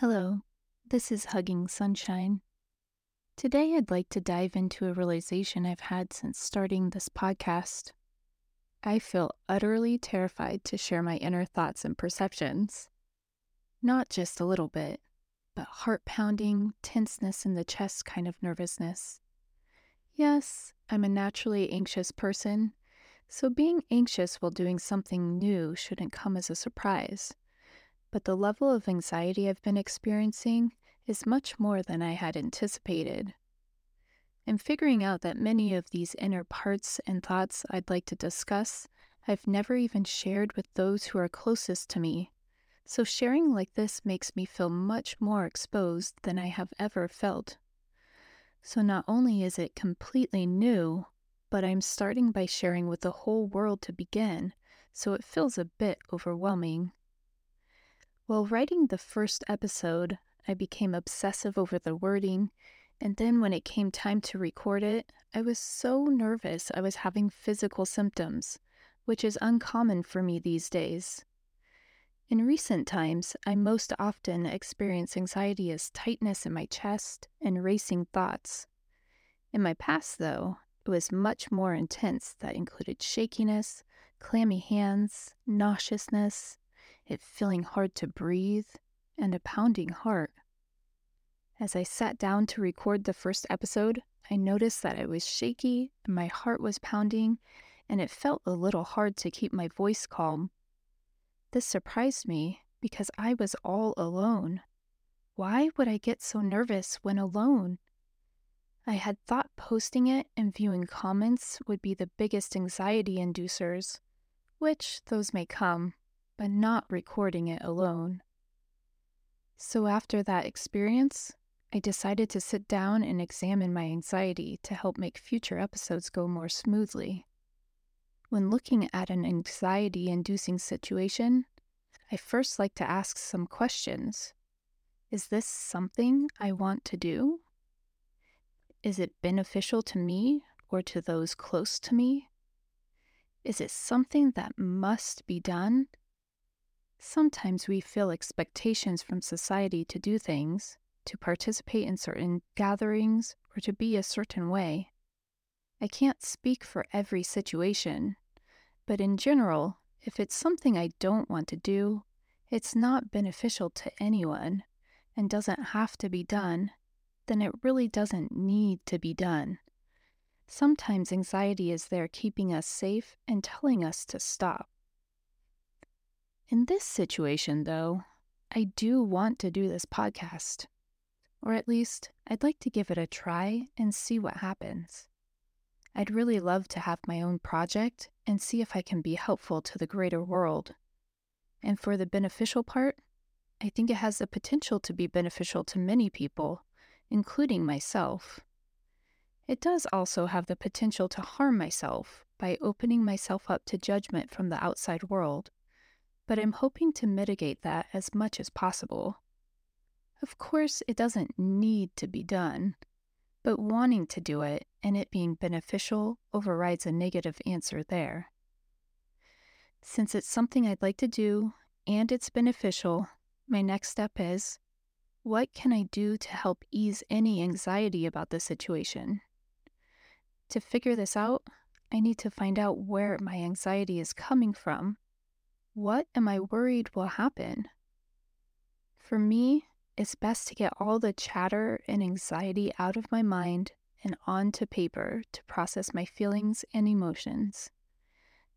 Hello, this is Hugging Sunshine. Today, I'd like to dive into a realization I've had since starting this podcast. I feel utterly terrified to share my inner thoughts and perceptions. Not just a little bit, but heart pounding, tenseness in the chest kind of nervousness. Yes, I'm a naturally anxious person, so being anxious while doing something new shouldn't come as a surprise. But the level of anxiety I've been experiencing is much more than I had anticipated. And figuring out that many of these inner parts and thoughts I'd like to discuss, I've never even shared with those who are closest to me. So sharing like this makes me feel much more exposed than I have ever felt. So not only is it completely new, but I'm starting by sharing with the whole world to begin, so it feels a bit overwhelming. While writing the first episode, I became obsessive over the wording, and then when it came time to record it, I was so nervous I was having physical symptoms, which is uncommon for me these days. In recent times, I most often experience anxiety as tightness in my chest and racing thoughts. In my past, though, it was much more intense that included shakiness, clammy hands, nauseousness, it feeling hard to breathe, and a pounding heart. As I sat down to record the first episode, I noticed that I was shaky and my heart was pounding, and it felt a little hard to keep my voice calm. This surprised me because I was all alone. Why would I get so nervous when alone? I had thought posting it and viewing comments would be the biggest anxiety inducers, which those may come, but not recording it alone. So after that experience, I decided to sit down and examine my anxiety to help make future episodes go more smoothly. When looking at an anxiety inducing situation, I first like to ask some questions. Is this something I want to do? Is it beneficial to me or to those close to me? Is it something that must be done? Sometimes we feel expectations from society to do things, to participate in certain gatherings, or to be a certain way. I can't speak for every situation, but in general, if it's something I don't want to do, it's not beneficial to anyone and doesn't have to be done, then it really doesn't need to be done. Sometimes anxiety is there keeping us safe and telling us to stop. In this situation, though, I do want to do this podcast. Or at least, I'd like to give it a try and see what happens. I'd really love to have my own project and see if I can be helpful to the greater world. And for the beneficial part, I think it has the potential to be beneficial to many people, including myself. It does also have the potential to harm myself by opening myself up to judgment from the outside world, but I'm hoping to mitigate that as much as possible. Of course, it doesn't need to be done but wanting to do it and it being beneficial overrides a negative answer there. Since it's something I'd like to do and it's beneficial, my next step is what can I do to help ease any anxiety about the situation? To figure this out, I need to find out where my anxiety is coming from. What am I worried will happen? For me, it's best to get all the chatter and anxiety out of my mind and onto paper to process my feelings and emotions.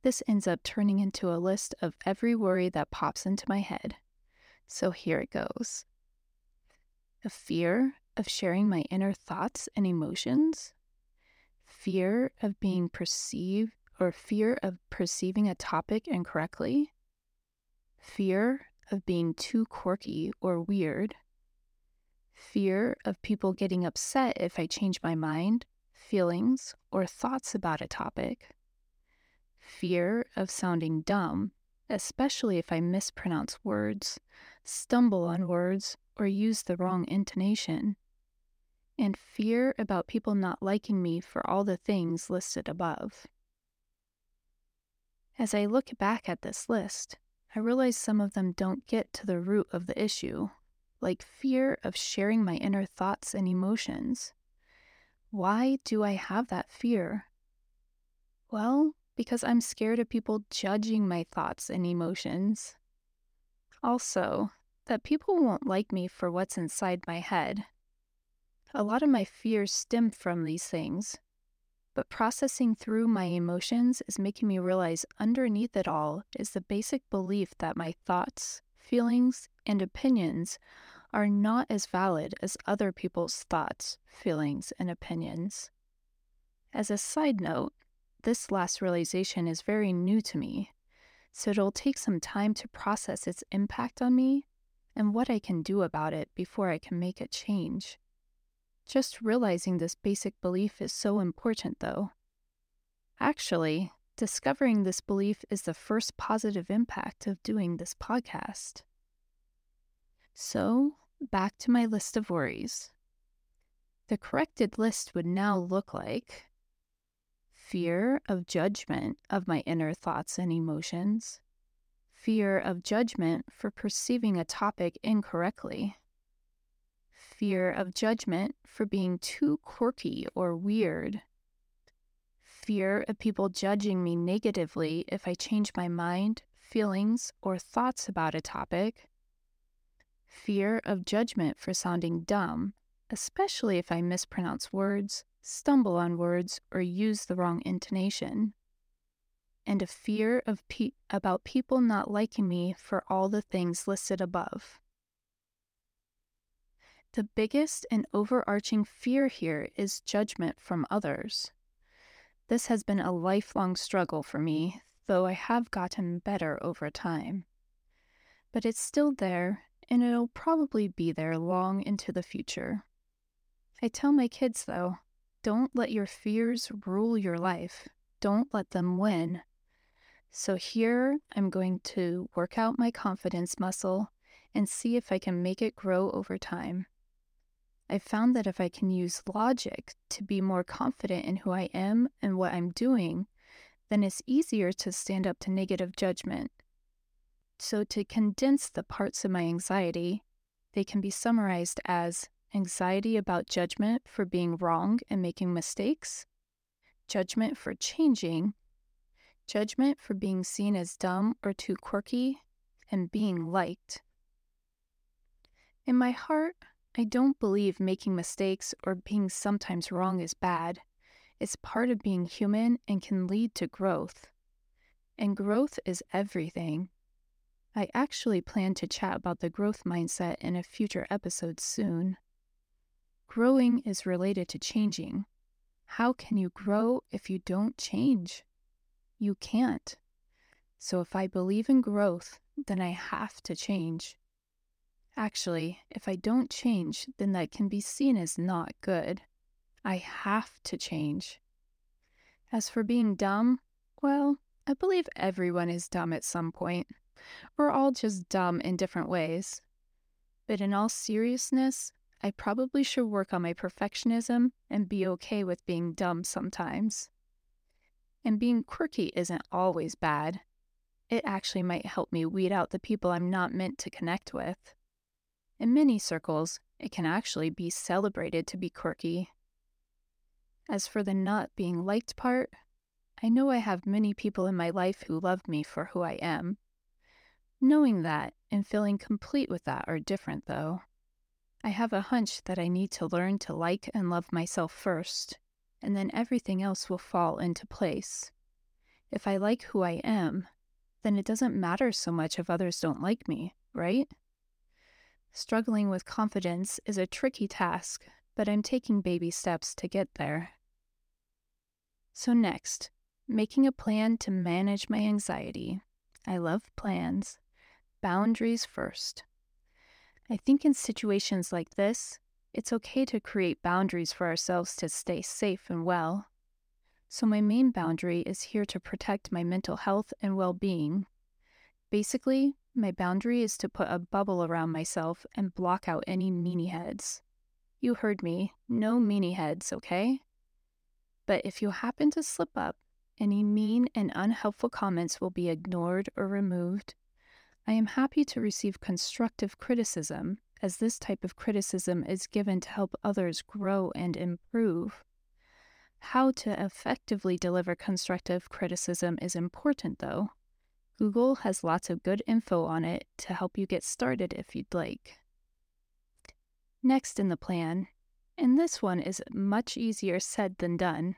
This ends up turning into a list of every worry that pops into my head. So here it goes a fear of sharing my inner thoughts and emotions, fear of being perceived or fear of perceiving a topic incorrectly, fear of being too quirky or weird, fear of people getting upset if I change my mind, feelings, or thoughts about a topic, fear of sounding dumb, especially if I mispronounce words, stumble on words, or use the wrong intonation, and fear about people not liking me for all the things listed above. As I look back at this list, I realize some of them don't get to the root of the issue like fear of sharing my inner thoughts and emotions. Why do I have that fear? Well, because I'm scared of people judging my thoughts and emotions. Also, that people won't like me for what's inside my head. A lot of my fears stem from these things, but processing through my emotions is making me realize underneath it all is the basic belief that my thoughts, feelings, and opinions are not as valid as other people's thoughts, feelings, and opinions. As a side note, this last realization is very new to me, so it'll take some time to process its impact on me and what I can do about it before I can make a change. Just realizing this basic belief is so important, though. Actually, discovering this belief is the first positive impact of doing this podcast. So, back to my list of worries. The corrected list would now look like fear of judgment of my inner thoughts and emotions, fear of judgment for perceiving a topic incorrectly, fear of judgment for being too quirky or weird, fear of people judging me negatively if I change my mind, feelings, or thoughts about a topic, fear of judgment for sounding dumb, especially if I mispronounce words, stumble on words, or use the wrong intonation, and a fear of pe- about people not liking me for all the things listed above. The biggest and overarching fear here is judgment from others. This has been a lifelong struggle for me, though I have gotten better over time. But it's still there, and it'll probably be there long into the future. I tell my kids, though, don't let your fears rule your life. Don't let them win. So here I'm going to work out my confidence muscle and see if I can make it grow over time. I've found that if I can use logic to be more confident in who I am and what I'm doing, then it's easier to stand up to negative judgment. So, to condense the parts of my anxiety, they can be summarized as anxiety about judgment for being wrong and making mistakes, judgment for changing, judgment for being seen as dumb or too quirky, and being liked. In my heart, I don't believe making mistakes or being sometimes wrong is bad. It's part of being human and can lead to growth. And growth is everything. I actually plan to chat about the growth mindset in a future episode soon. Growing is related to changing. How can you grow if you don't change? You can't. So if I believe in growth, then I have to change. Actually, if I don't change, then that can be seen as not good. I have to change. As for being dumb, well, I believe everyone is dumb at some point. We're all just dumb in different ways. But in all seriousness, I probably should work on my perfectionism and be okay with being dumb sometimes. And being quirky isn't always bad. It actually might help me weed out the people I'm not meant to connect with. In many circles, it can actually be celebrated to be quirky. As for the not being liked part, I know I have many people in my life who love me for who I am. Knowing that and feeling complete with that are different, though. I have a hunch that I need to learn to like and love myself first, and then everything else will fall into place. If I like who I am, then it doesn't matter so much if others don't like me, right? Struggling with confidence is a tricky task, but I'm taking baby steps to get there. So, next, making a plan to manage my anxiety. I love plans. Boundaries first. I think in situations like this, it's okay to create boundaries for ourselves to stay safe and well. So, my main boundary is here to protect my mental health and well being. Basically, my boundary is to put a bubble around myself and block out any meanie heads. You heard me, no meanie heads, okay? But if you happen to slip up, any mean and unhelpful comments will be ignored or removed I am happy to receive constructive criticism, as this type of criticism is given to help others grow and improve. How to effectively deliver constructive criticism is important, though. Google has lots of good info on it to help you get started if you'd like. Next in the plan, and this one is much easier said than done,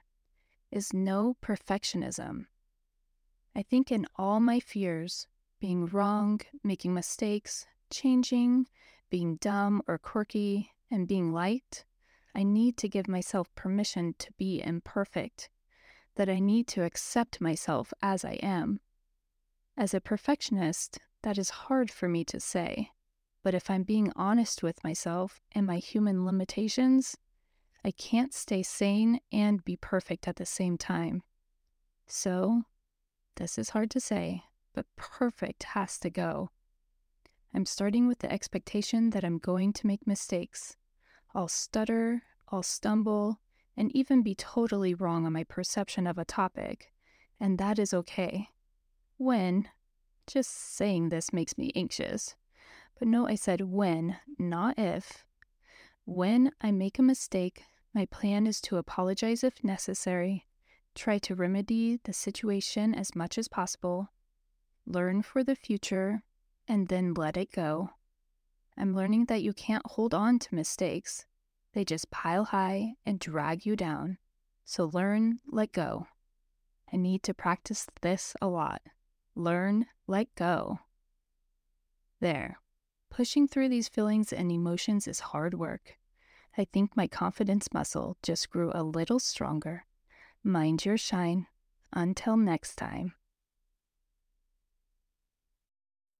is no perfectionism. I think in all my fears, being wrong, making mistakes, changing, being dumb or quirky, and being liked, I need to give myself permission to be imperfect, that I need to accept myself as I am. As a perfectionist, that is hard for me to say, but if I'm being honest with myself and my human limitations, I can't stay sane and be perfect at the same time. So, this is hard to say, but perfect has to go. I'm starting with the expectation that I'm going to make mistakes. I'll stutter, I'll stumble, and even be totally wrong on my perception of a topic, and that is okay. When, just saying this makes me anxious. But no, I said when, not if. When I make a mistake, my plan is to apologize if necessary, try to remedy the situation as much as possible, learn for the future, and then let it go. I'm learning that you can't hold on to mistakes. They just pile high and drag you down. So learn, let go. I need to practice this a lot. Learn, let go. There. Pushing through these feelings and emotions is hard work. I think my confidence muscle just grew a little stronger. Mind your shine. Until next time.